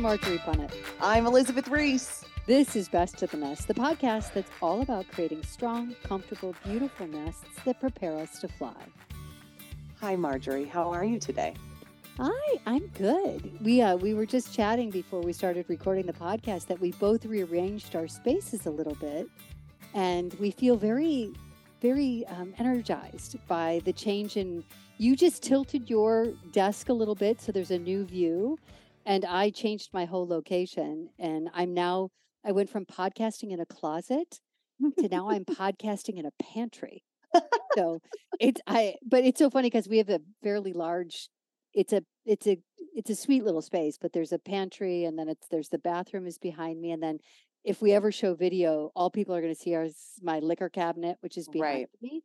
I'm Marjorie Punnett. I'm Elizabeth Ries. This is Best to the Nest, the podcast that's all about creating strong, comfortable, beautiful nests that prepare us to fly. Hi, Marjorie. How are you today? Hi, I'm good. We uh, we were just chatting before we started recording the podcast that we both rearranged our spaces a little bit, and we feel very, very um, energized by the change in. You just tilted your desk a little bit, so there's a new view, and I changed my whole location, and I'm now. I went from podcasting in a closet to now I'm podcasting in a pantry. So it's I, but it's so funny because we have a fairly large. It's a it's a it's a sweet little space, but there's a pantry, and then it's there's the bathroom is behind me, and then if we ever show video, all people are going to see is my liquor cabinet, which is behind Right. me.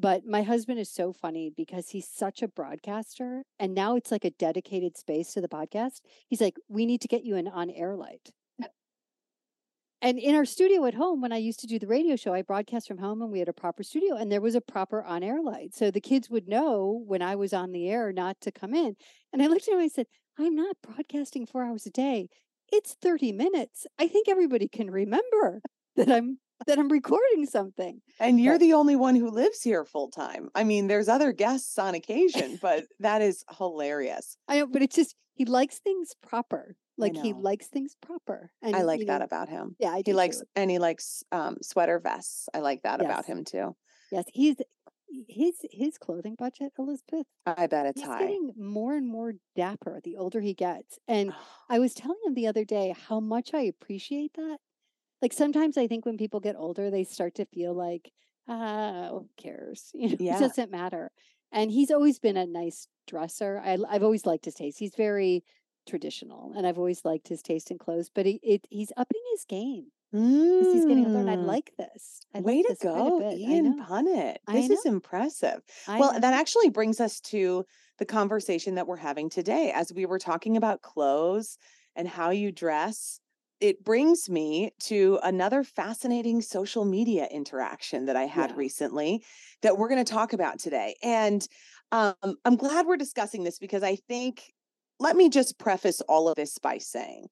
But my husband is so funny because he's such a broadcaster, and now it's like a dedicated space to the podcast. He's like, "We need to get you an on-air light." And in our studio at home, when I used to do the radio show, I broadcast from home and we had a proper studio and there was a proper on air light. So the kids would know when I was on the air not to come in. And I looked at him and I said, I'm not broadcasting four hours a day. It's 30 minutes. I think everybody can remember that I'm that I'm recording something. And you're But- the only one who lives here full time. I mean, there's other guests on occasion, but that is hilarious. I know, but it's just he likes things proper. Like he likes things proper. And I like that know, about him. Yeah, I He likes too. and he likes um, sweater vests. I like that about him too. Yes, he's his his clothing budget, Elizabeth. I bet it's high. He's high. getting more and more dapper the older he gets. And I was telling him the other day how much I appreciate that. Like sometimes I think when people get older, they start to feel like, ah, who cares? You know, Yeah. it doesn't matter. And he's always been a nice dresser. I, I've always liked his taste. He's very traditional, and I've always liked his taste in clothes. But he, it, he's upping his game because he's getting older, and I Mm, like this. I Way like to this go, Ian. Punnett. This is impressive. I Well, know. that actually brings us to the conversation that we're having today. As we were talking about clothes and how you dress, it brings me to another fascinating social media interaction that I had Yeah. recently that we're going to talk about today. And um, I'm glad we're discussing this because I think, let me just preface all of this by saying,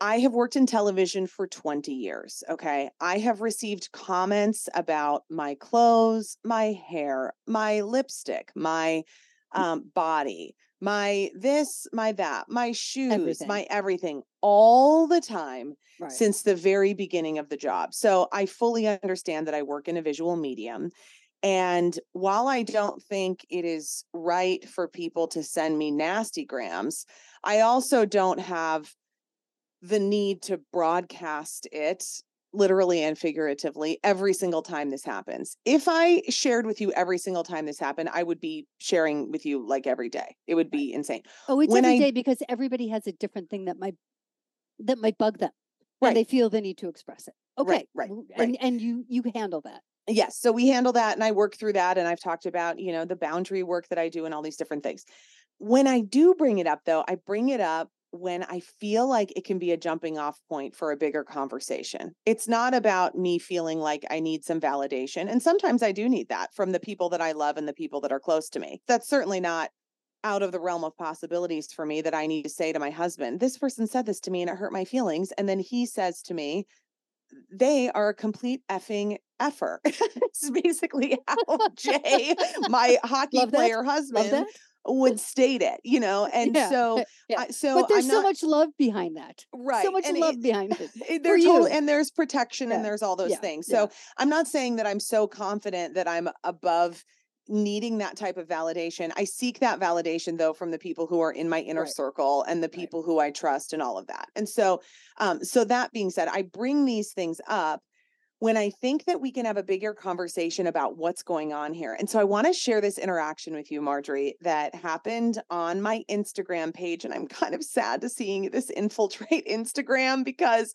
I have worked in television for 20 years. Okay. I have received comments about my clothes, my hair, my lipstick, my um, body, my this, my that, my shoes, Everything. my everything all the time Right. since the very beginning of the job. So I fully understand that I work in a visual medium. And while I don't think it is right for people to send me nasty grams, I also don't have the need to broadcast it literally and figuratively every single time this happens. If I shared with you every single time this happened, I would be sharing with you like every day. It would be insane. Oh, it's when every I- day because everybody has a different thing that might that might bug them, Right. and they feel the need to express it. Okay, Right, right, right. and and you you handle that. Yes. So we handle that and I work through that. And I've talked about, you know, the boundary work that I do and all these different things. When I do bring it up, though, I bring it up when I feel like it can be a jumping off point for a bigger conversation. It's not about me feeling like I need some validation. And sometimes I do need that from the people that I love and the people that are close to me. That's certainly not out of the realm of possibilities for me that I need to say to my husband, this person said this to me and it hurt my feelings. And then he says to me, they are a complete effing effer. it's basically how Jay, my hockey Love player Love husband, would state it, you know? And Yeah, so, yeah. I, so but there's I'm so much love behind that. right. So much and love it- behind it. there's total, and there's protection and there's all those yeah, things. yeah. So I'm not saying that I'm so confident that I'm above needing that type of validation. I seek that validation though from the people who are in my inner Right. circle and the people who I trust and all of that. And so um so that being said, I bring these things up when I think that we can have a bigger conversation about what's going on here. And so I want to share this interaction with you, Marjorie, that happened on my Instagram page. And I'm kind of sad to seeing this infiltrate Instagram because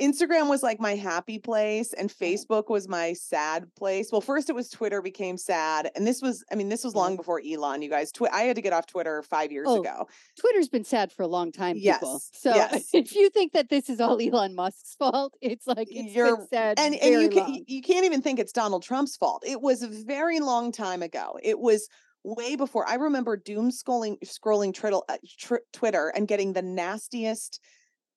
Instagram was like my happy place and Facebook was my sad place. Well, first it was Twitter became sad. And this was, I mean, this was long before Elon, you guys. Twi- I had to get off Twitter five years Oh, ago. Twitter's been sad for a long time, people. Yes, So yes. if you think that this is all Elon Musk's fault, it's like it's You're- been sad And, and you, can, you can't even think it's Donald Trump's fault. It was a very long time ago. It was way before. I remember doom scrolling, scrolling Twitter, uh, tr- Twitter and getting the nastiest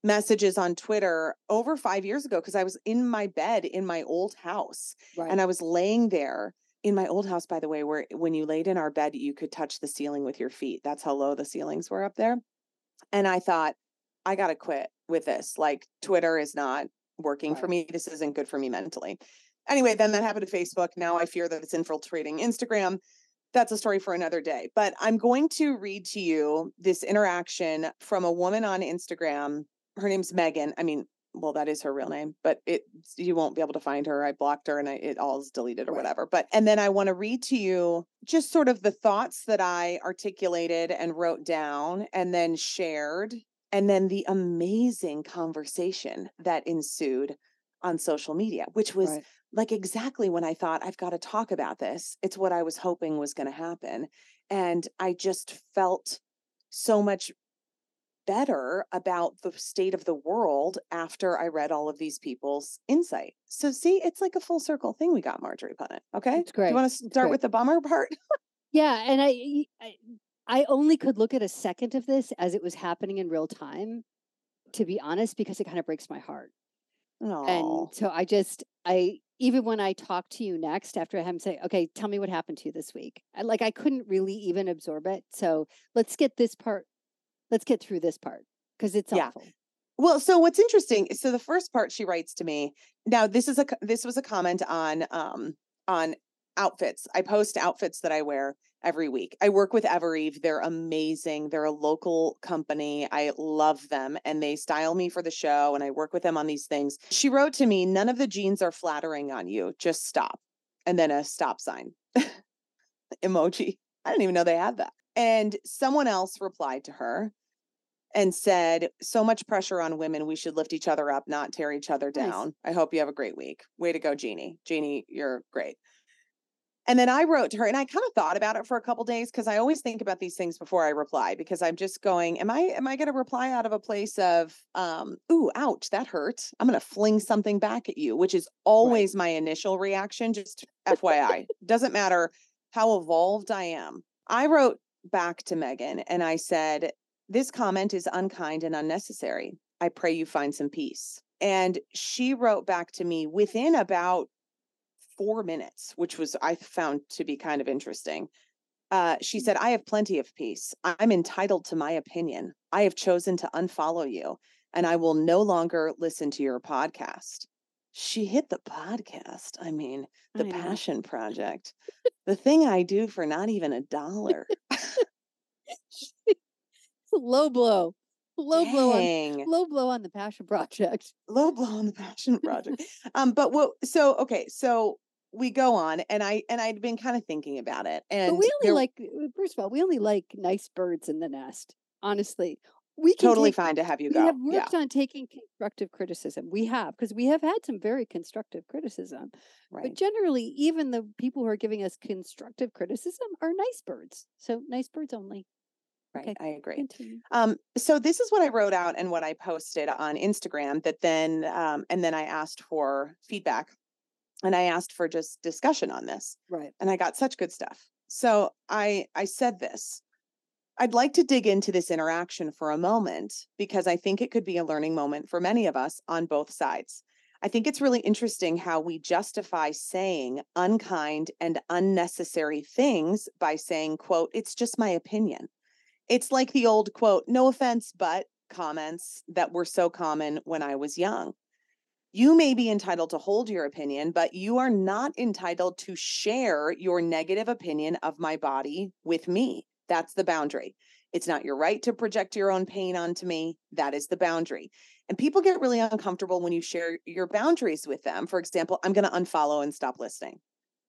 messages on Twitter over five years ago because I was in my bed in my old house. right. and I was laying there in my old house, by the way, where when you laid in our bed, you could touch the ceiling with your feet. That's how low the ceilings were up there. And I thought, I got to quit with this. Like, Twitter is not working for me. This isn't good for me mentally. Anyway, then that happened to Facebook. Now I fear that it's infiltrating Instagram. That's a story for another day. But I'm going to read to you this interaction from a woman on Instagram. Her name's Megan. I mean, well, that is her real name, but it you won't be able to find her. I blocked her and I, it all is deleted or Right. whatever. But and then I want to read to you just sort of the thoughts that I articulated and wrote down and then shared, and then the amazing conversation that ensued on social media, which was Right. like exactly when I thought I've got to talk about this. It's what I was hoping was going to happen. And I just felt so much better about the state of the world after I read all of these people's insight. So see, it's like a full circle thing we got Marjorie Punnett. Okay. It's Do you want to start great. with the bummer part? Yeah, and I, I only could look at a second of this as it was happening in real time, to be honest, because it kind of breaks my heart. Oh, And so I just I even when I talk to you next after I have him say, okay, tell me what happened to you this week. I, like I couldn't really even absorb it. So let's get this part. Let's get through this part because it's Yeah. awful. Well, so what's interesting so the first part she writes to me. Now, this is a this was a comment on um on outfits. I post outfits that I wear every week. I work with Evereve. They're amazing. They're a local company. I love them and they style me for the show and I work with them on these things. She wrote to me, "None of the jeans are flattering on you. Just stop." And then a stop sign emoji. I didn't even know they had that. And someone else replied to her and said, So much pressure on women. We should lift each other up, not tear each other Nice. down. I hope you have a great week. Way to go, Jeannie. Jeannie, you're great. And then I wrote to her and I kind of thought about it for a couple days because I always think about these things before I reply because I'm just going, Am I am I gonna reply out of a place of um, ooh, ouch, that hurt. I'm gonna fling something back at you, which is always my initial reaction, just FYI. Doesn't matter how evolved I am. I wrote back to Megan and I said, This comment is unkind and unnecessary. I pray you find some peace. And she wrote back to me within about four minutes, which was I found to be kind of interesting. Uh, she said, I have plenty of peace. I'm entitled to my opinion. I have chosen to unfollow you, and I will no longer listen to your podcast. She hit the podcast. I mean, the I passion project, the thing I do for not even a dollar. Low blow. Low blow on low blow on the passion project. low blow on the passion project. um, but what? So okay, so we go on, and I and I'd been kind of thinking about it, and But we only there- like uh, first of all, we only like nice birds in the nest. Honestly. We can totally take- fine to have you we go. have Yeah, worked on taking constructive criticism. We have, because we have had some very constructive criticism. right. But generally, even the people who are giving us constructive criticism are nice birds. So nice birds only. Right, okay, I agree. Um, so this is what I wrote out and what I posted on Instagram. That then, um, and then I asked for feedback, and I asked for just discussion on this. Right. and I got such good stuff. So I I said this. I'd like to dig into this interaction for a moment because I think it could be a learning moment for many of us on both sides. I think it's really interesting how we justify saying unkind and unnecessary things by saying, quote, it's just my opinion. It's like the old quote, no offense, but comments that were so common when I was young. You may be entitled to hold your opinion, but you are not entitled to share your negative opinion of my body with me. That's the boundary. It's not your right to project your own pain onto me. That is the boundary. And people get really uncomfortable when you share your boundaries with them. For example, I'm going to unfollow and stop listening.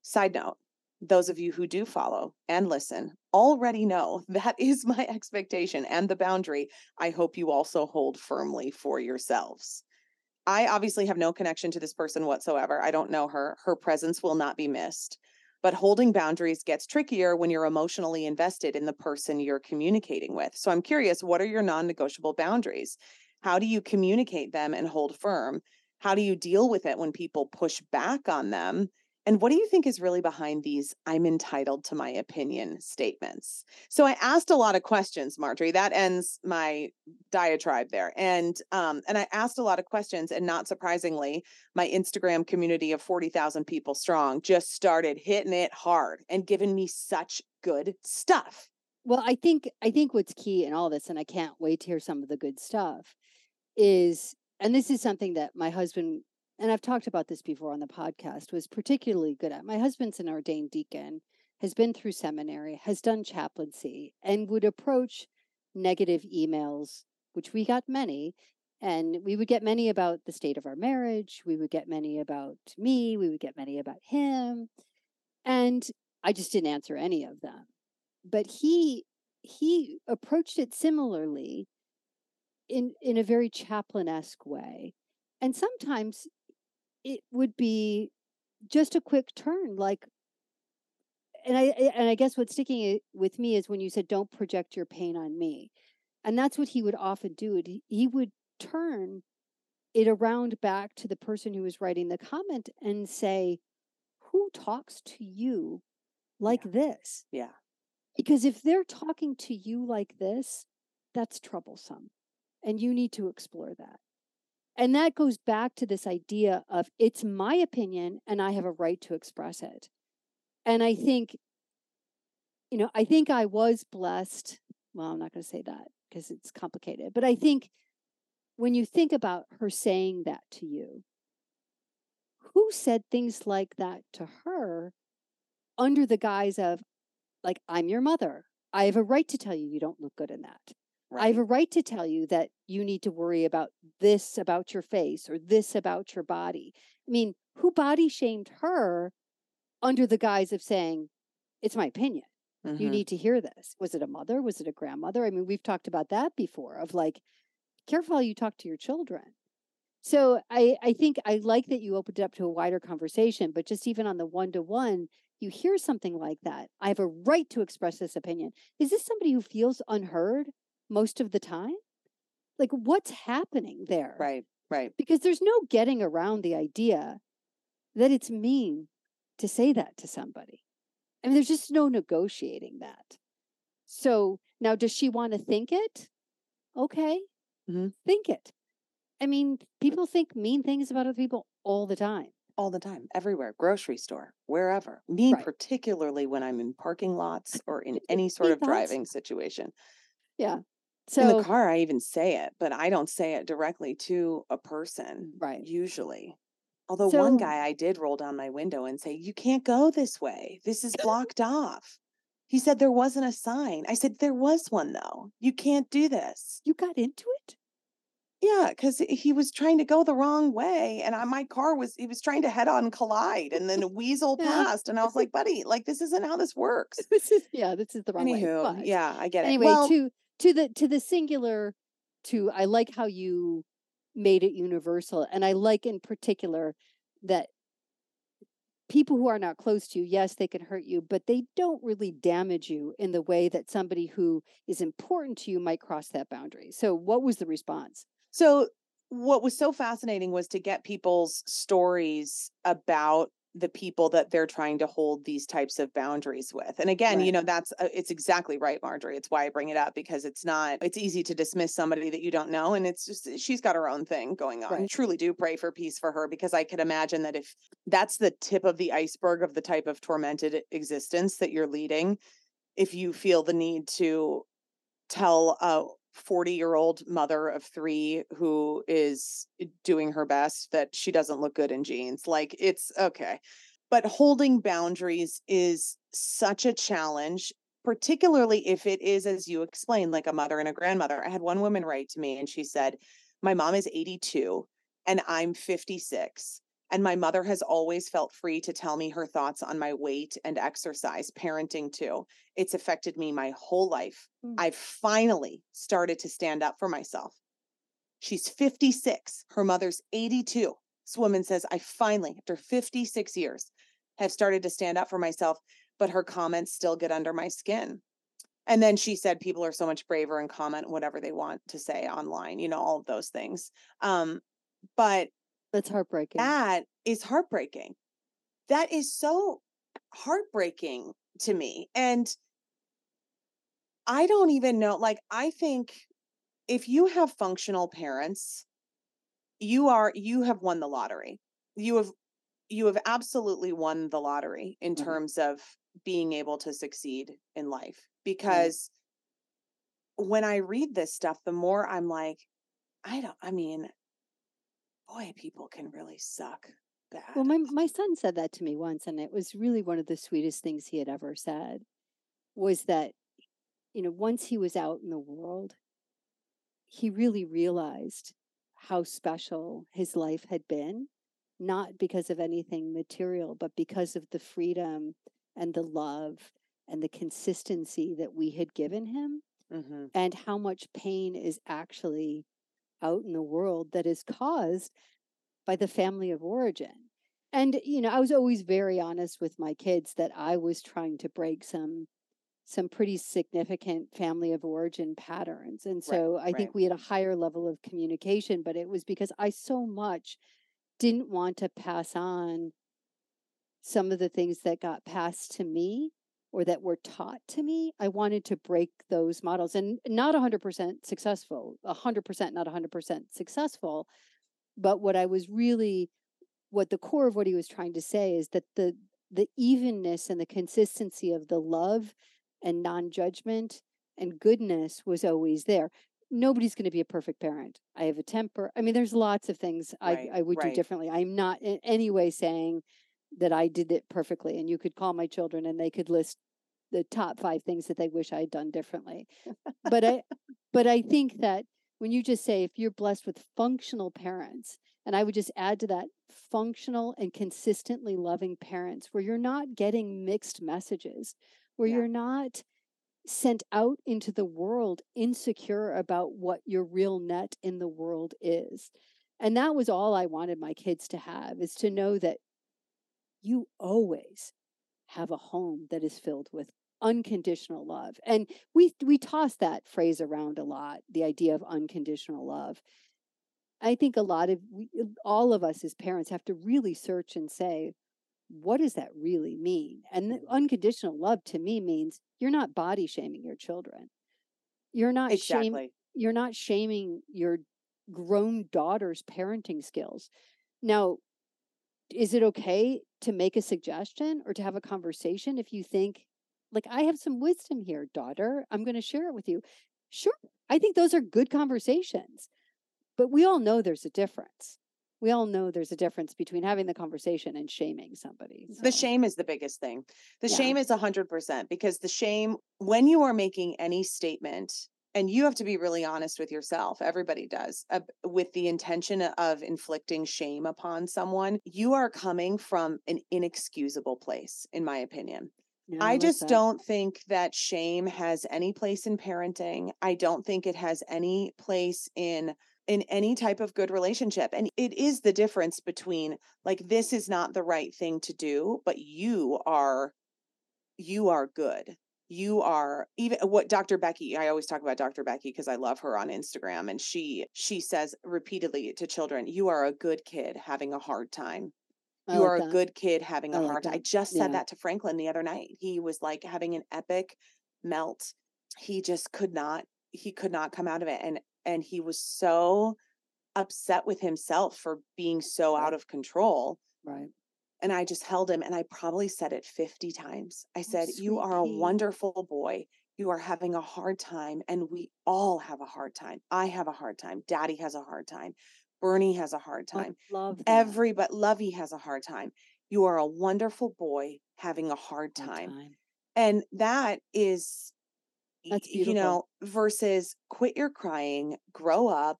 Side note, those of you who do follow and listen already know that is my expectation and the boundary I hope you also hold firmly for yourselves. I obviously have no connection to this person whatsoever. I don't know her. Her presence will not be missed. But holding boundaries gets trickier when you're emotionally invested in the person you're communicating with. So I'm curious what are your non negotiable boundaries? How do you communicate them and hold firm? How do you deal with it when people push back on them? And what do you think is really behind these I'm entitled to my opinion statements? So I asked a lot of questions, Marjorie. That ends my diatribe there. And um, and I asked a lot of questions, and not surprisingly, my Instagram community of 40,000 people strong just started hitting it hard and giving me such good stuff. Well, I think I think what's key in all this, and I can't wait to hear some of the good stuff, is and this is something that my husband and I've talked about this before on the podcast, was particularly good at. My husband's an ordained deacon, has been through seminary, has done chaplaincy, and would approach negative emails, which we got many. And we would get many about the state of our marriage. We would get many about me. We would get many about him. And I just didn't answer any of them. But he he approached it similarly in in a very chaplain-esque way. And sometimes it would be just a quick turn like and i eh, and i guess what's sticking with me is when you said don't project your pain on me and that's what he would often do he would turn it around back to the person who was writing the comment and say who talks to you like yeah. this? Yeah. Because if they're talking to you like this that's troublesome and you need to explore that and that goes back to this idea of it's my opinion and I have a right to express it. And I think, you know, I think I was blessed. Well, I'm not going to say that because it's complicated, but I think when you think about her saying that to you, who said things like that to her under the guise of, like, I'm your mother. I have a right to tell you you don't look good in that. Right. I have a right to tell you that you need to worry about this about your face or this about your body. I mean, who body shamed her under the guise of saying, it's my opinion. Mm-hmm. You need to hear this. Was it a mother? Was it a grandmother? I mean, we've talked about that before of like, careful how you talk to your children. So I, I think I like that you opened it up to a wider conversation, but just even on the one to one, you hear something like that. I have a right to express this opinion. Is this somebody who feels unheard? Most of the time? Like, what's happening there? Right, right. Because there's no getting around the idea that it's mean to say that to somebody. I mean, there's just no negotiating that. So now, does she want to think it? Okay, mm-hmm. think it. I mean, people think mean things about other people all the time. All the time, everywhere, grocery store, wherever. Me, right. particularly when I'm in parking lots or in any sort of driving situation. Yeah. So in the car, I even say it, but I don't say it directly to a person. Right. Usually. Although so, one guy I did roll down my window and say, You can't go this way. This is blocked off. He said there wasn't a sign. I said, There was one though. You can't do this. You got into it? Yeah, because he was trying to go the wrong way. And I, my car was, he was trying to head on collide and then a weasel passed. And I was like, buddy, like, this isn't how this works. This is, yeah, this is the wrong Anywho, way. But yeah, I get it. Anyway, well, to, to the to the singular to i like how you made it universal and i like in particular that people who are not close to you yes they can hurt you but they don't really damage you in the way that somebody who is important to you might cross that boundary. So what was the response? So what was so fascinating was to get people's stories about the people that they're trying to hold these types of boundaries with. And again, right. you know, that's uh, it's exactly right, Marjorie. It's why I bring it up because it's not it's easy to dismiss somebody that you don't know and it's just she's got her own thing going on. Right. I truly do pray for peace for her because I could imagine that if that's the tip of the iceberg of the type of tormented existence that you're leading, if you feel the need to tell a 40 year old mother of three who is doing her best that she doesn't look good in jeans. Like it's okay. But holding boundaries is such a challenge, particularly if it is, as you explained, like a mother and a grandmother. I had one woman write to me and she said, My mom is 82 and I'm 56. And my mother has always felt free to tell me her thoughts on my weight and exercise, parenting too. It's affected me my whole life. Mm. I've finally started to stand up for myself. She's 56. Her mother's 82. This woman says, I finally, after 56 years, have started to stand up for myself, but her comments still get under my skin. And then she said, people are so much braver and comment whatever they want to say online, you know, all of those things. Um, but That's heartbreaking. that is heartbreaking. That is so heartbreaking to me. And I don't even know, like, I think if you have functional parents, you are, you have won the lottery. You have, you have absolutely won the lottery in Mhm. terms of being able to succeed in life. Because when I read this stuff, the more I'm like, I don't, I mean, boy, people can really suck bad. Well, my my son said that to me once, and it was really one of the sweetest things he had ever said. Was that, you know, once he was out in the world, he really realized how special his life had been, not because of anything material, but because of the freedom and the love and the consistency that we had given him hmm and how much pain is actually out in the world that is caused by the family of origin. And you know, I was always very honest with my kids that I was trying to break some some pretty significant family of origin patterns. And so I think we had a higher level of communication, but it was because I so much didn't want to pass on some of the things that got passed to me or that were taught to me. I wanted to break those models and not 100% successful, 100% not 100% successful. But what I was really, what the core of what he was trying to say is that the, the evenness and the consistency of the love and non-judgment and goodness was always there. Nobody's going to be a perfect parent. I have a temper. I mean, there's lots of things Right, I, I would do differently. I'm not in any way saying that I did it perfectly. And you could call my children and they could list the top five things that they wish I had done differently. but I but I think that when you just say if you're blessed with functional parents, and I would just add to that functional and consistently loving parents where you're not getting mixed messages, where Yeah. you're not sent out into the world insecure about what your real net in the world is. And that was all I wanted my kids to have is to know that you always have a home that is filled with unconditional love. And we we toss that phrase around a lot, the idea of unconditional love. I think a lot of we, all of us as parents have to really search and say, what does that really mean? And the unconditional love to me means you're not body shaming your children. You're not shame, you're not shaming your grown daughter's parenting skills. Now, is it okay to make a suggestion or to have a conversation if you think, like, I have some wisdom here, daughter, I'm going to share it with you? Sure. I think those are good conversations. But we all know there's a difference. We all know there's a difference between having the conversation and shaming somebody. The shame is the biggest thing. The Yeah. shame is a hundred percent because the shame, when you are making any statement, and you have to be really honest with yourself, everybody does, uh, with the intention of inflicting shame upon someone, you are coming from an inexcusable place, in my opinion. yeah, I just that. don't think that shame has any place in parenting. I don't think it has any place in in any type of good relationship. And it is the difference between like this is not the right thing to do, but you are you are good. You are even what Dr. Becky, I always talk about Dr. Becky because I love her on Instagram and she she says repeatedly to children, you are a good kid having a hard time you like are a that. good kid having a hard time. I just Yeah. said that to Franklin the other night. He was like having an epic melt. He just could not, he could not come out of it. And and he was so upset with himself for being so out of control. Right. And I just held him and I probably said it 50 times. I oh, said, You are a wonderful boy. You are having a hard time. And we all have a hard time. I have a hard time. Daddy has a hard time. Bernie has a hard I time. love that. Every but Lovey has a hard time. You are a wonderful boy having a hard Hard time. time. And that is That's you know, versus quit your crying, grow up,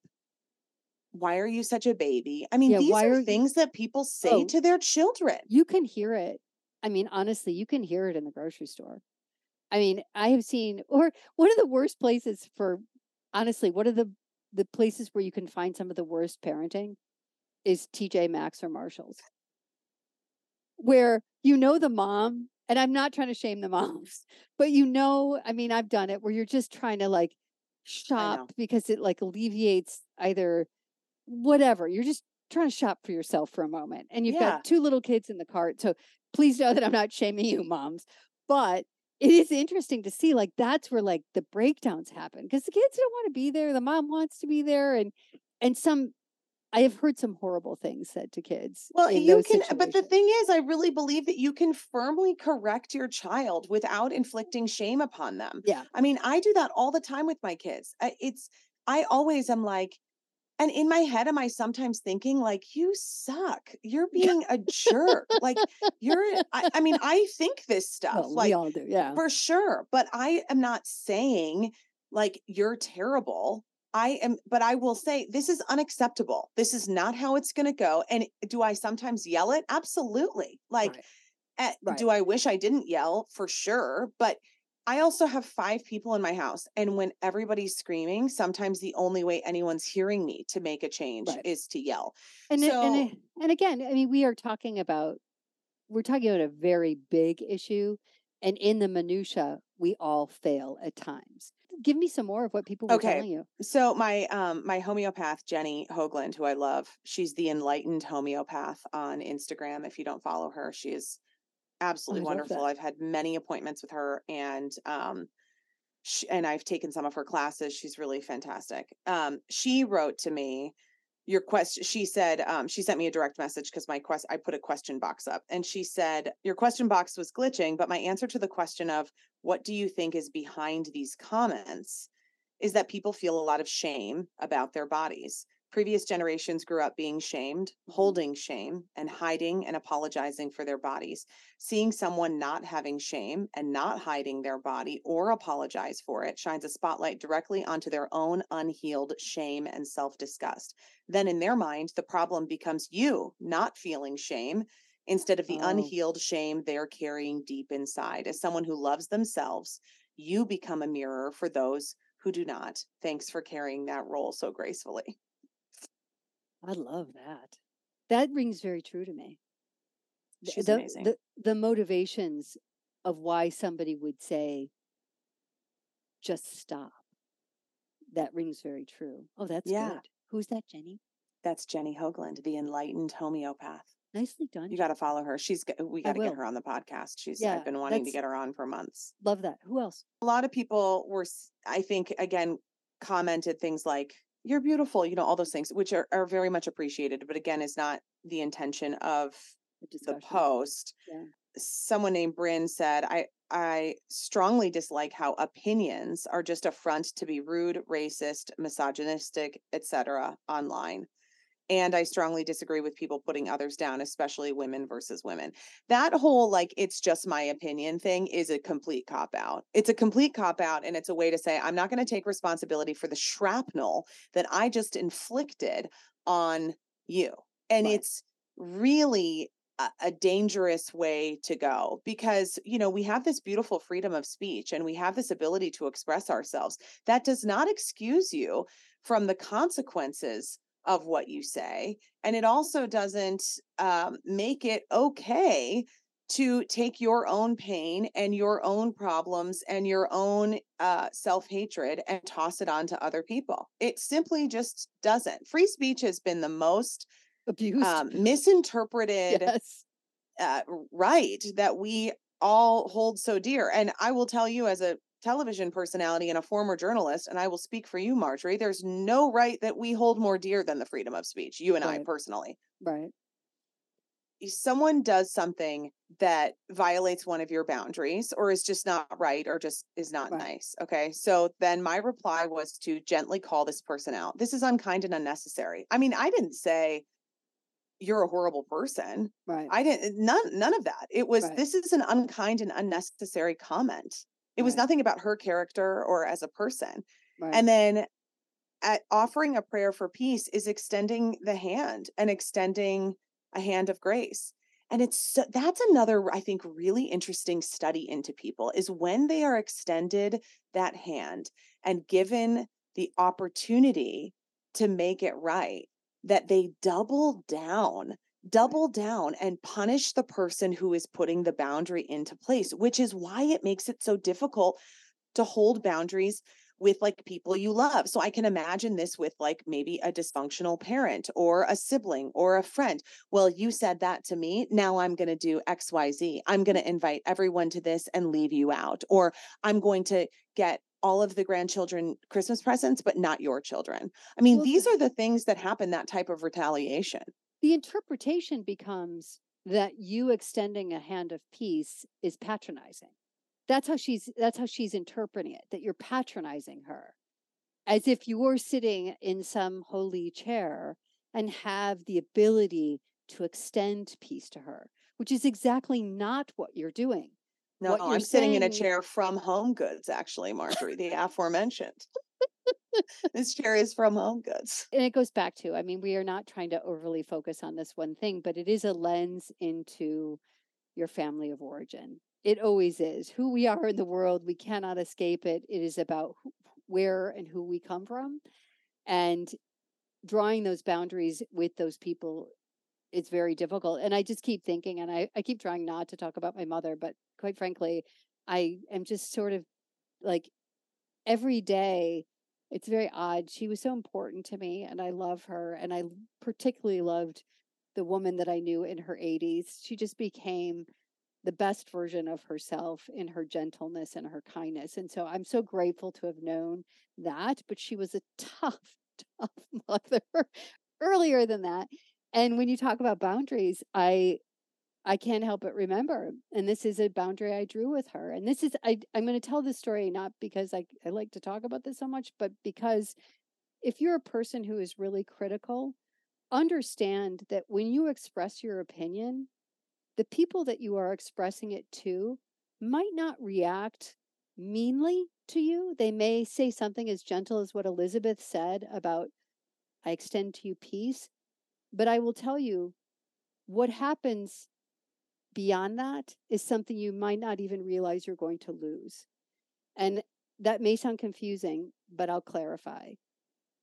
why are you such a baby? I mean, Yeah, these are are you- things that people say Oh. to their children. you can hear it. I mean, honestly, you can hear it in the grocery store. I mean, I have seen, or one of the worst places for, honestly, one of the the places where you can find some of the worst parenting is TJ Maxx or Marshalls, where you know the mom, and I'm not trying to shame the moms, but you know, I mean, I've done it where you're just trying to like shop because it like alleviates either whatever. You're just trying to shop for yourself for a moment, and you've Yeah. got two little kids in the cart. So please know that I'm not shaming you, moms, but it is interesting to see like that's where like the breakdowns happen because the kids don't want to be there, the mom wants to be there, and and some. I have heard some horrible things said to kids. Well, you can, but the thing is, I really believe that you can firmly correct your child without inflicting shame upon them. Yeah. I mean, I do that all the time with my kids. It's, I always am like, and in my head, am I sometimes thinking, like, you suck. You're being a jerk. Like, you're, I, I mean, I think this stuff, Well, like, we all do, yeah. for sure. But I am not saying, like, you're terrible. I am, but I will say this is unacceptable. This is not how it's going to go. And do I sometimes yell it? Absolutely. Like, Right. eh, Right. do I wish I didn't yell? For sure. But I also have five people in my house. And when everybody's screaming, sometimes the only way anyone's hearing me to make a change Right. is to yell. and it- and and again, I mean, we are talking about we're talking about a very big issue, and in the minutia, we all fail at times. Give me some more of what people were Okay. telling you. So my um my homeopath Jenny Hoagland, who I love, she's the enlightened homeopath on Instagram. If you don't follow her, she is absolutely I wonderful. I've had many appointments with her, and um, she, and I've taken some of her classes. She's really fantastic. Um, she wrote to me your question. She said um, she sent me a direct message because my quest I put a question box up, and she said your question box was glitching, but my answer to the question of what do you think is behind these comments is that people feel a lot of shame about their bodies. Previous generations grew up being shamed, mm-hmm. holding shame, and hiding and apologizing for their bodies. Seeing someone not having shame and not hiding their body or apologize for it shines a spotlight directly onto their own unhealed shame and self disgust. Then, in their mind, the problem becomes you not feeling shame instead of the Oh. unhealed shame they're carrying deep inside. As someone who loves themselves, you become a mirror for those who do not. Thanks for carrying that role so gracefully. I love that. That rings very true to me. She's the, amazing. The, the motivations of why somebody would say, just stop. That rings very true. Oh, that's Yeah. good. Who's that, Jenny? That's Jenny Hoagland, the enlightened homeopath. Nicely done. You got to follow her. She's we got to get her on the podcast. She's Yeah, I've been wanting to get her on for months. Love that. Who else? A lot of people were I think again commented things like you're beautiful, you know, all those things which are are very much appreciated, but again is not the intention of The the post. Yeah. Someone named Bryn said, I I strongly dislike how opinions are just a front to be rude, racist, misogynistic, etc. online. And I strongly disagree with people putting others down, especially women versus women. That whole like it's just my opinion thing is a complete cop out. It's a complete cop out and it's a way to say I'm not going to take responsibility for the shrapnel that I just inflicted on you. And Right. it's really a, a dangerous way to go because you know we have this beautiful freedom of speech and we have this ability to express ourselves that does not excuse you from the consequences of what you say and it also doesn't um, make it okay to take your own pain and your own problems and your own uh, self-hatred and toss it on to other people it simply just doesn't free speech has been the most Abused. um, misinterpreted yes. uh, right that we all hold so dear. And I will tell you, as a television personality and a former journalist, and I will speak for you, Marjorie, there's no right that we hold more dear than the freedom of speech, you and I personally. Right. If someone does something that violates one of your boundaries or is just not right or just is not Right. nice. Okay. So then my reply was to gently call this person out. This is unkind and unnecessary. I mean, I didn't say, you're a horrible person. Right. I didn't none none of that. It was Right. this is an unkind and unnecessary comment. It was Right. nothing about her character or as a person. right. And then at offering a prayer for peace is extending the hand and extending a hand of grace. And it's so, that's another I think really interesting study into people is when they are extended that hand and given the opportunity to make it right that they double down double down and punish the person who is putting the boundary into place, which is why it makes it so difficult to hold boundaries with like people you love. So I can imagine this with like maybe a dysfunctional parent or a sibling or a friend. Well, you said that to me. Now I'm going to do XYZ. I'm going to invite everyone to this and leave you out. Or I'm going to get all of the grandchildren Christmas presents, but not your children. I mean, these are the things that happen, that type of retaliation the interpretation becomes that you extending a hand of peace is patronizing. That's how she's that's how she's interpreting it that you're patronizing her. As if you're sitting in some holy chair and have the ability to extend peace to her which is exactly not what you're doing. No i'm saying... sitting in a chair from home goods actually marjorie the aforementioned this chair is from Home Goods. And it goes back to, I mean, we are not trying to overly focus on this one thing, but it is a lens into your family of origin. It always is. Who we are in the world, we cannot escape it. It is about where and who we come from. And drawing those boundaries with those people it's very difficult. And I just keep thinking, and I, I keep trying not to talk about my mother, but quite frankly, I am just sort of like every day it's very odd. She was so important to me and I love her. And I particularly loved the woman that I knew in her 80s. She just became the best version of herself in her gentleness and her kindness. And so I'm so grateful to have known that. But she was a tough, tough mother earlier than that. And when you talk about boundaries, I I can't help but remember. And this is a boundary I drew with her. And this is, I, I'm going to tell this story not because I, I like to talk about this so much, but because if you're a person who is really critical, understand that when you express your opinion, the people that you are expressing it to might not react meanly to you. They may say something as gentle as what Elizabeth said about, I extend to you peace. But I will tell you, what happens beyond that is something you might not even realize you're going to lose. And that may sound confusing, but I'll clarify.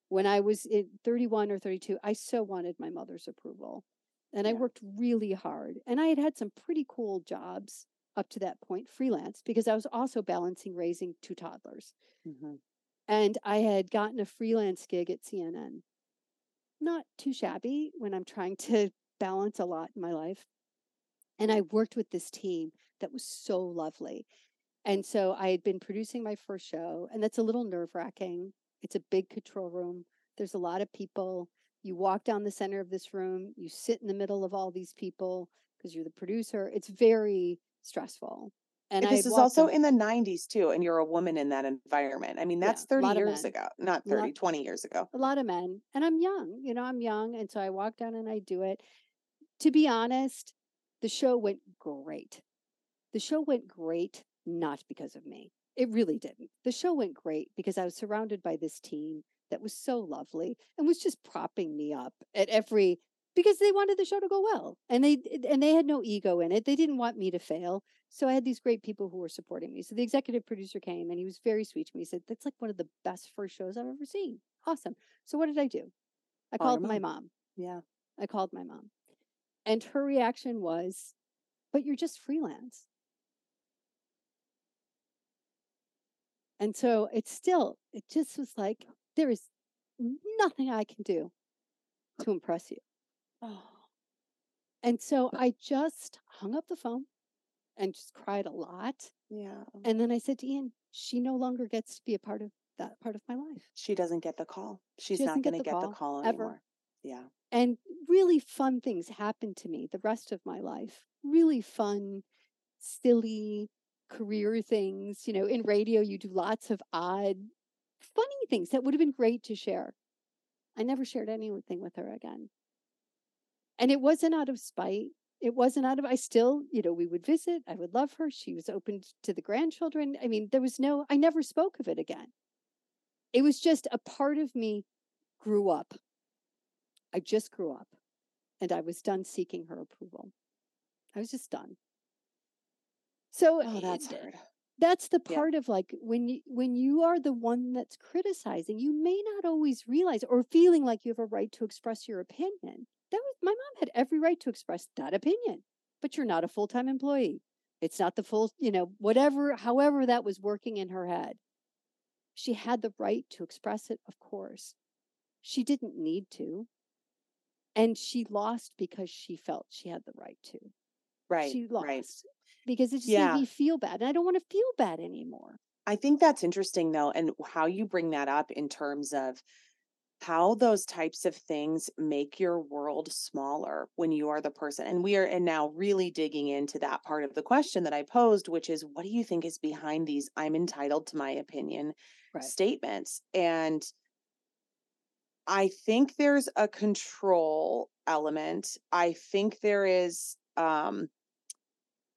When I was 31 or 32, I so wanted my mother's approval. And yeah. I worked really hard. And I had had some pretty cool jobs up to that point, freelance, because I was also balancing raising two toddlers. Mm-hmm. And I had gotten a freelance gig at CNN. Not too shabby when I'm trying to balance a lot in my life. And I worked with this team that was so lovely. And so I had been producing my first show, and that's a little nerve wracking. It's a big control room, there's a lot of people. You walk down the center of this room, you sit in the middle of all these people because you're the producer. It's very stressful. And this is also in the 90s too, and you're a woman in that environment. I mean, that's yeah, 30 years ago, not 30, lot, 20 years ago. A lot of men. And I'm young, you know, I'm young. And so I walk down and I do it. To be honest, the show went great. The show went great not because of me. It really didn't. The show went great because I was surrounded by this team that was so lovely and was just propping me up at every because they wanted the show to go well and they and they had no ego in it. They didn't want me to fail. So i had these great people who were supporting me. So the executive producer came and he was very sweet to me. He said that's like one of the best first shows i've ever seen. Awesome. So what did i do? I called my mom. Yeah. I called my mom and her reaction was, But you're just freelance. And so it's still, it just was like, there is nothing I can do to impress you. Oh. And so I just hung up the phone and just cried a lot. Yeah. And then I said to Ian, she no longer gets to be a part of that part of my life. She doesn't get the call. She's she not going to get, the call anymore. Ever. Yeah and really fun things happened to me the rest of my life. Really fun, silly career things. You know, in radio, you do lots of odd, funny things that would have been great to share. I never shared anything with her again. And it wasn't out of spite. It wasn't out of, I still, you know, we would visit. I would love her. She was open to the grandchildren. I mean, there was no, I never spoke of it again. it was just a part of me grew up. I just grew up and I was done seeking her approval. I was just done. So Oh, eh, that's it- hard. that's the Yeah. part of like when you when you are the one that's criticizing you may not always realize or feeling like you have a right to express your opinion that was my mom had every right to express that opinion but you're not a full-time employee it's not the full you know whatever however that was working in her head she had the right to express it of course she didn't need to and she lost because she felt she had the right to Right. she lost Right. because it just Yeah. made me feel bad and i don't want to feel bad anymore I think that's interesting though, and how you bring that up in terms of how those types of things make your world smaller when you are the person. And we are and now really digging into that part of the question that I posed, which is what do you think is behind these I'm entitled to my opinion Right. statements? And I think there's a control element. I think there is um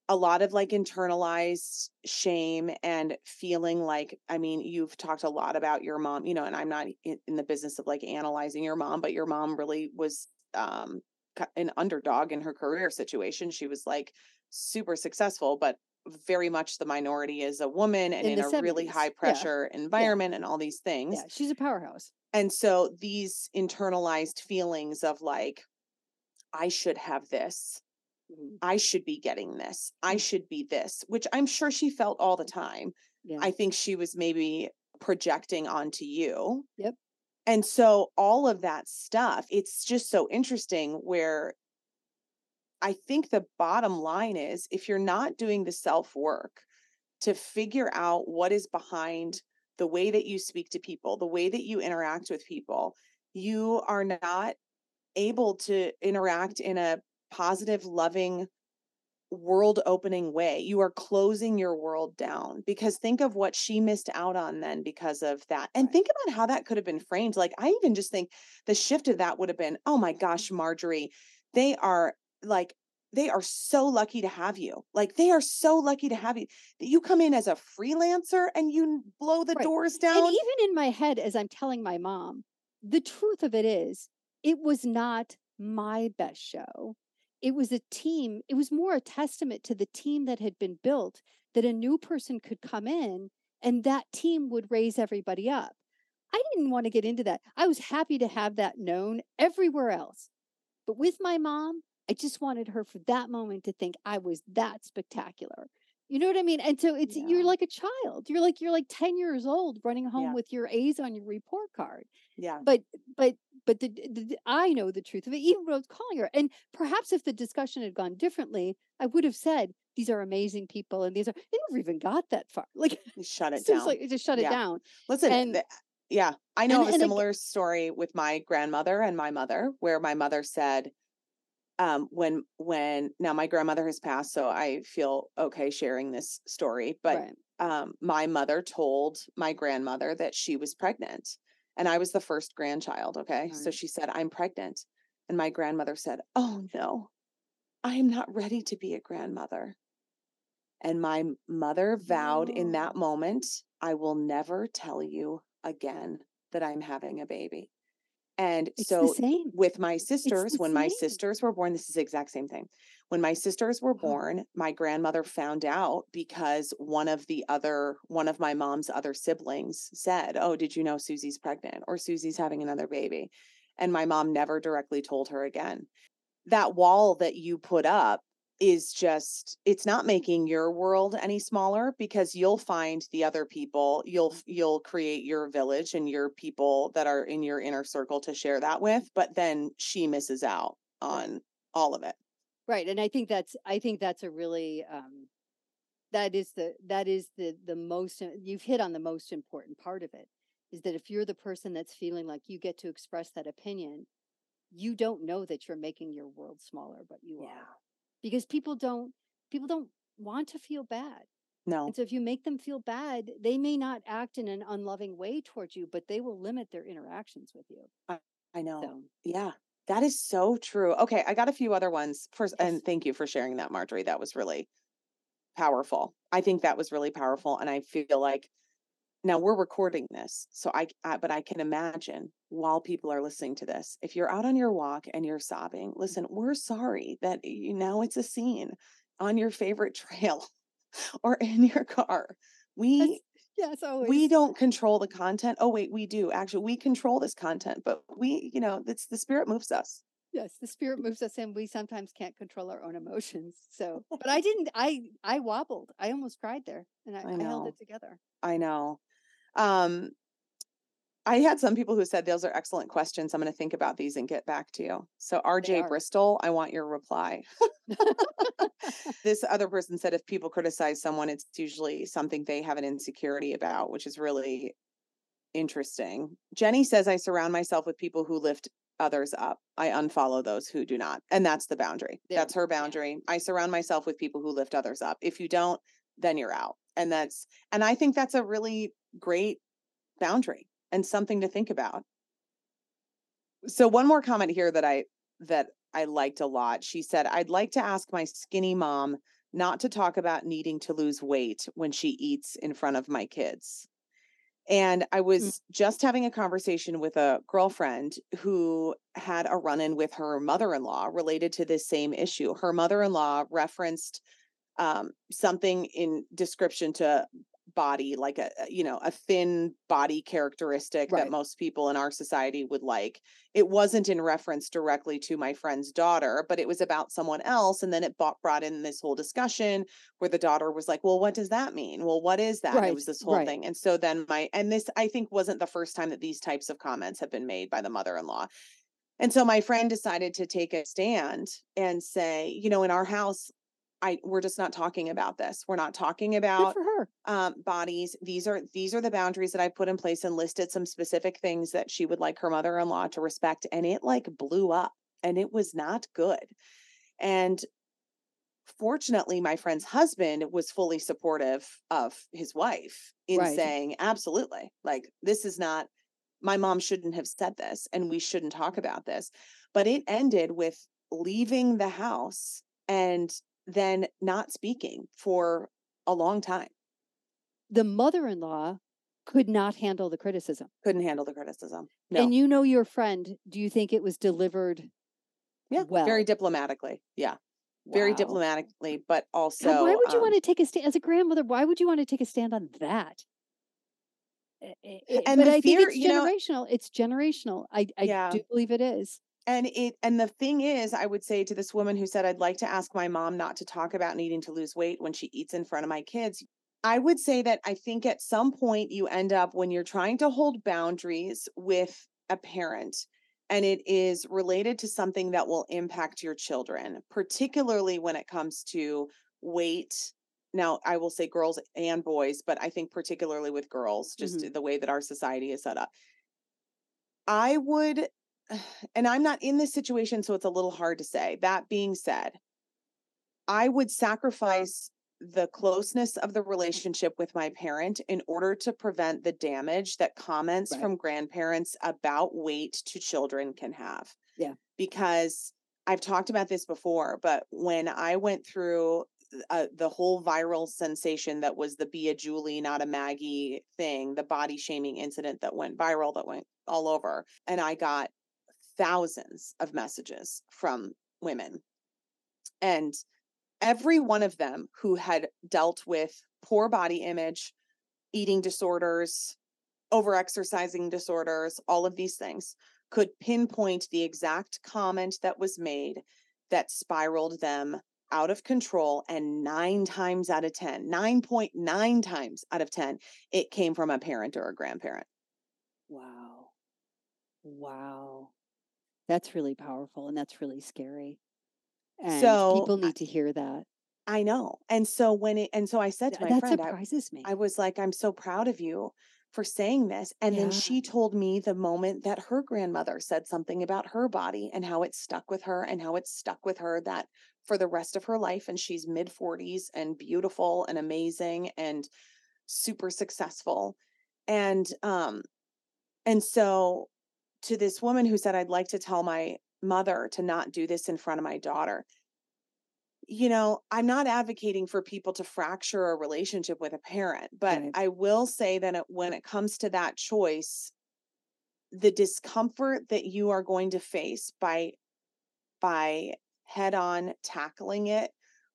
a lot of like internalized shame and feeling like i mean you've talked a lot about your mom you know and i'm not in, in the business of like analyzing your mom but your mom really was um an underdog in her career situation she was like super successful but very much the minority as a woman and In in, a really 70s, high yeah. pressure environment and all these things Yeah, she's a powerhouse. And so these internalized feelings of like i should have this Mhm. I should be getting this. I Mm. should be this, which I'm sure she felt all the time. Yeah. I think she was maybe projecting onto you. Yep. And so all of that stuff, it's just so interesting where I think the bottom line is if you're not doing the self work to figure out what is behind the way that you speak to people, the way that you interact with people, you are not able to interact in a positive, loving, world opening way. You are closing your world down because think of what she missed out on then because of that. And think about how that could have been framed. Like, I even just think the shift of that would have been, oh my gosh, Marjorie, they are like, they are so lucky to have you. Like, they are so lucky to have you. That you come in as a freelancer and you blow the Right. doors down. And even in my head, as I'm telling my mom, the truth of it is, it was not my best show. It was a team. It was more a testament to the team that had been built that a new person could come in and that team would raise everybody up. I didn't want to get into that. I was happy to have that known everywhere else. But with my mom, I just wanted her for that moment to think I was that spectacular. You know what I mean? And so it's Yeah. you're like a child. You're like you're like 10 years old running home Yeah. with your A's on your report card. yeah. But but but the, the, the- I know the truth of it, even when I was calling her. And perhaps if the discussion had gone differently, I would have said, these are amazing people and these are they never even got that far. Like Shut it so down. like just shut it down. Listen, And- th- yeah, I know and- a similar story with my grandmother and my mother, where my mother said, um, when when now my grandmother has passed, so I feel okay sharing this story, but right. um, my mother told my grandmother that she was pregnant, and I was the first grandchild. Okay, so she said, "I'm pregnant," and my grandmother said, "Oh no, I am not ready to be a grandmother." And my mother vowed in that moment, I will never tell you again that I'm having a baby. And It's so with my sisters, when my sisters were born, this is the exact same thing. When my sisters were born, my grandmother found out because one of the other, one of my mom's other siblings said, Oh, did you know Susie's pregnant or Susie's having another baby? And my mom never directly told her again. That wall that you put up is just it's not making your world any smaller because you'll find the other people you'll you'll create your village and your people that are in your inner circle to share that with but then she misses out on all of it Right. And I think that's I think that's a really um that is the that is the the most uh, you've hit on the most important part of it is that if you're the person that's feeling like you get to express that opinion, you don't know that you're making your world smaller, but you are. Because people don't people don't want to feel bad. no And so if you make them feel bad, they may not act in an unloving way towards you, but they will limit their interactions with you. i know So yeah that is so true okay i got a few other ones first Yes. and thank you for sharing that marjorie that was really powerful i think that was really powerful and i feel like now we're recording this so I, I but i can imagine while people are listening to this if you're out on your walk and you're sobbing listen we're sorry that you now it's a scene on your favorite trail or in your car. We yes always we don't control the content. Oh wait we do. Actually we control this content but we you know it's the spirit moves us. Yes the spirit moves us and we sometimes can't control our own emotions so but i didn't i i wobbled. I almost cried there and i, I I held it together. I know um I had some people who said those are excellent questions. I'm going to think about these and get back to you. So, RJ. Bristol, I want your reply. this other person said if people criticize someone, it's usually something they have an insecurity about, which is really interesting. Jenny says, I surround myself with people who lift others up. I unfollow those who do not. And that's the boundary. There, That's her yeah. boundary. I surround myself with people who lift others up. If you don't, then you're out. And that's, and I think that's a really great boundary and something to think about. So one more comment here that I that I liked a lot. She said, "I'd like to ask my skinny mom not to talk about needing to lose weight when she eats in front of my kids." And I was just having a conversation with a girlfriend who had a run-in with her mother-in-law related to this same issue. Her mother-in-law referenced um, something in description to body like a you know a thin body characteristic Right. that most people in our society would like it wasn't in reference directly to my friend's daughter but it was about someone else and then it brought, brought in this whole discussion where the daughter was like well what does that mean well what is that and it was this whole right. thing and so then my and this i think wasn't the first time that these types of comments have been made by the mother-in-law and so my friend decided to take a stand and say you know in our house I we're just not talking about this. We're not talking about for her. um, bodies. These are these are the boundaries that I put in place and listed some specific things that she would like her mother-in-law to respect. And it like blew up and it was not good. And fortunately, my friend's husband was fully supportive of his wife in Right. saying, absolutely, like this is not my mom shouldn't have said this and we shouldn't talk about this. But it ended with leaving the house and then not speaking for a long time. The mother-in-law could not handle the criticism. Couldn't handle the criticism. No. And you know your friend. Do you think it was delivered yeah. well? Very diplomatically. Yeah. Very diplomatically, but God, also why would you um, want to take a stand as a grandmother? Why would you want to take a stand on that? I- I- I- And but the I fear, think it's you know- generational. it's generational. I I Yeah. do believe it is. And it and the thing is, I would say to this woman who said, I'd like to ask my mom not to talk about needing to lose weight when she eats in front of my kids. I would say that I think at some point you end up when you're trying to hold boundaries with a parent and it is related to something that will impact your children, particularly when it comes to weight. Now, I will say girls and boys, but I think particularly with girls, just mm-hmm. the way that our society is set up. I would and I'm not in this situation, so it's a little hard to say. That being said, I would sacrifice the closeness of the relationship with my parent in order to prevent the damage that comments Right. from grandparents about weight to children can have. Yeah. Because I've talked about this before, but when I went through uh, the whole viral sensation that was the be a Julie, not a Maggie thing, the body shaming incident that went viral, that went all over, and I got thousands of messages from women. And every one of them who had dealt with poor body image, eating disorders, overexercising disorders, all of these things could pinpoint the exact comment that was made that spiraled them out of control. And nine times out of 10, 9.9 times out of 10, it came from a parent or a grandparent. Wow. Wow. That's really powerful and that's really scary. And So, people need to hear that. I know. And so when it, and so I said to my that friend, I, surprises me. I was like, I'm so proud of you for saying this. And then she told me the moment that her grandmother said something about her body and how it stuck with her and how it stuck with her that for the rest of her life. And she's mid 40s and beautiful and amazing and super successful. And, um, and so to this woman who said, I'd like to tell my mother to not do this in front of my daughter. you know, I'm not advocating for people to fracture a relationship with a parent, but Right. I will say that it, when it comes to that choice, the discomfort that you are going to face by by head on tackling it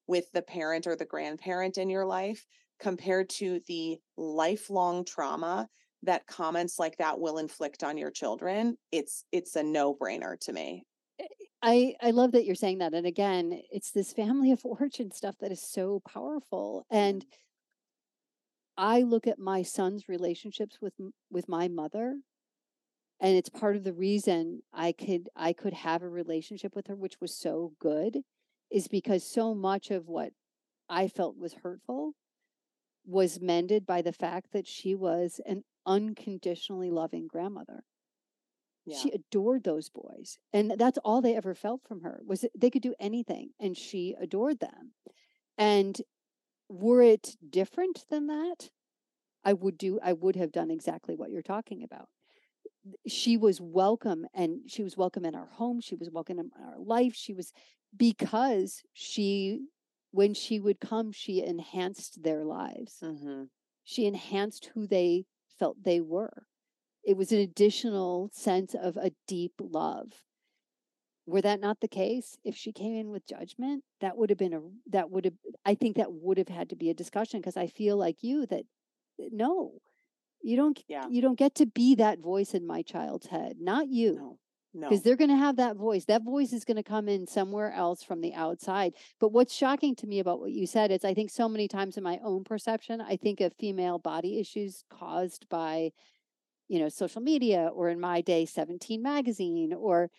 with the parent or the grandparent in your life compared to the lifelong trauma that comments like that will inflict on your children it's it's a no-brainer to me eh, eh, I I love that you're saying that. And again, it's this family of origin stuff that is so powerful. And mm. I look at my son's relationships with with my mother, and it's part of the reason I could I could have a relationship with her, which was so good, is because so much of what I felt was hurtful was mended by the fact that she was an unconditionally loving grandmother. Yeah. She adored those boys and that's all they ever felt from her was that they could do anything and she adored them. And were it different than that i would do i would have done exactly what you're talking about. She was welcome and she was welcome in our home she was welcome in our life she was because she when she would come she enhanced their lives. Hmm she enhanced who they felt they were. It was an additional sense of a deep love. Were that not the case, if she came in with judgment, that would have been a that would have I think that would have had to be a discussion because I feel like you that uh, no, you don't yeah you don't get to be that voice in my child's head, not you no no because they're going to have that voice. That voice is going to come in somewhere else from the outside. But what's shocking to me about what you said is I think so many times in my own perception, I think of female body issues caused by, you know, social media or in my day, 17 magazine or,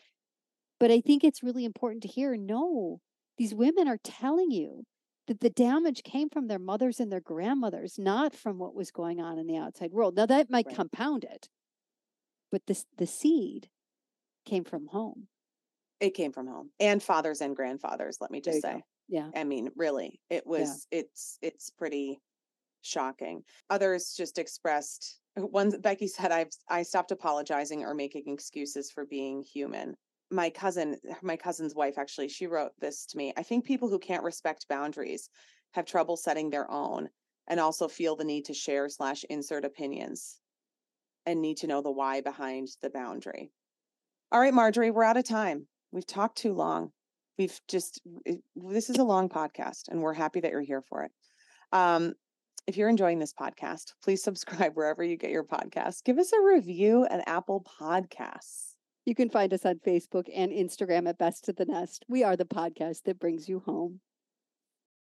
but I think it's really important to hear no, these women are telling you that the damage came from their mothers and their grandmothers, not from what was going on in the outside world. Now that might Right. compound it, but this the seed came from home. it came from home and fathers and grandfathers let me just you go. say Yeah. i mean really it was it's it's pretty shocking others just expressed uh, one becky said i've i stopped apologizing or making excuses for being human my cousin my cousin's wife actually she wrote this to me i think people who can't respect boundaries have trouble setting their own and also feel the need to share slash insert opinions and need to know the why behind the boundary all right marjorie we're out of time. We've talked too long. We've just this is a long podcast and we're happy that you're here for it. Um if you're enjoying this podcast please subscribe wherever you get your podcasts. Give us a review at apple podcasts. You can find us on Facebook and Instagram at Best of the Nest. We are the podcast that brings you home.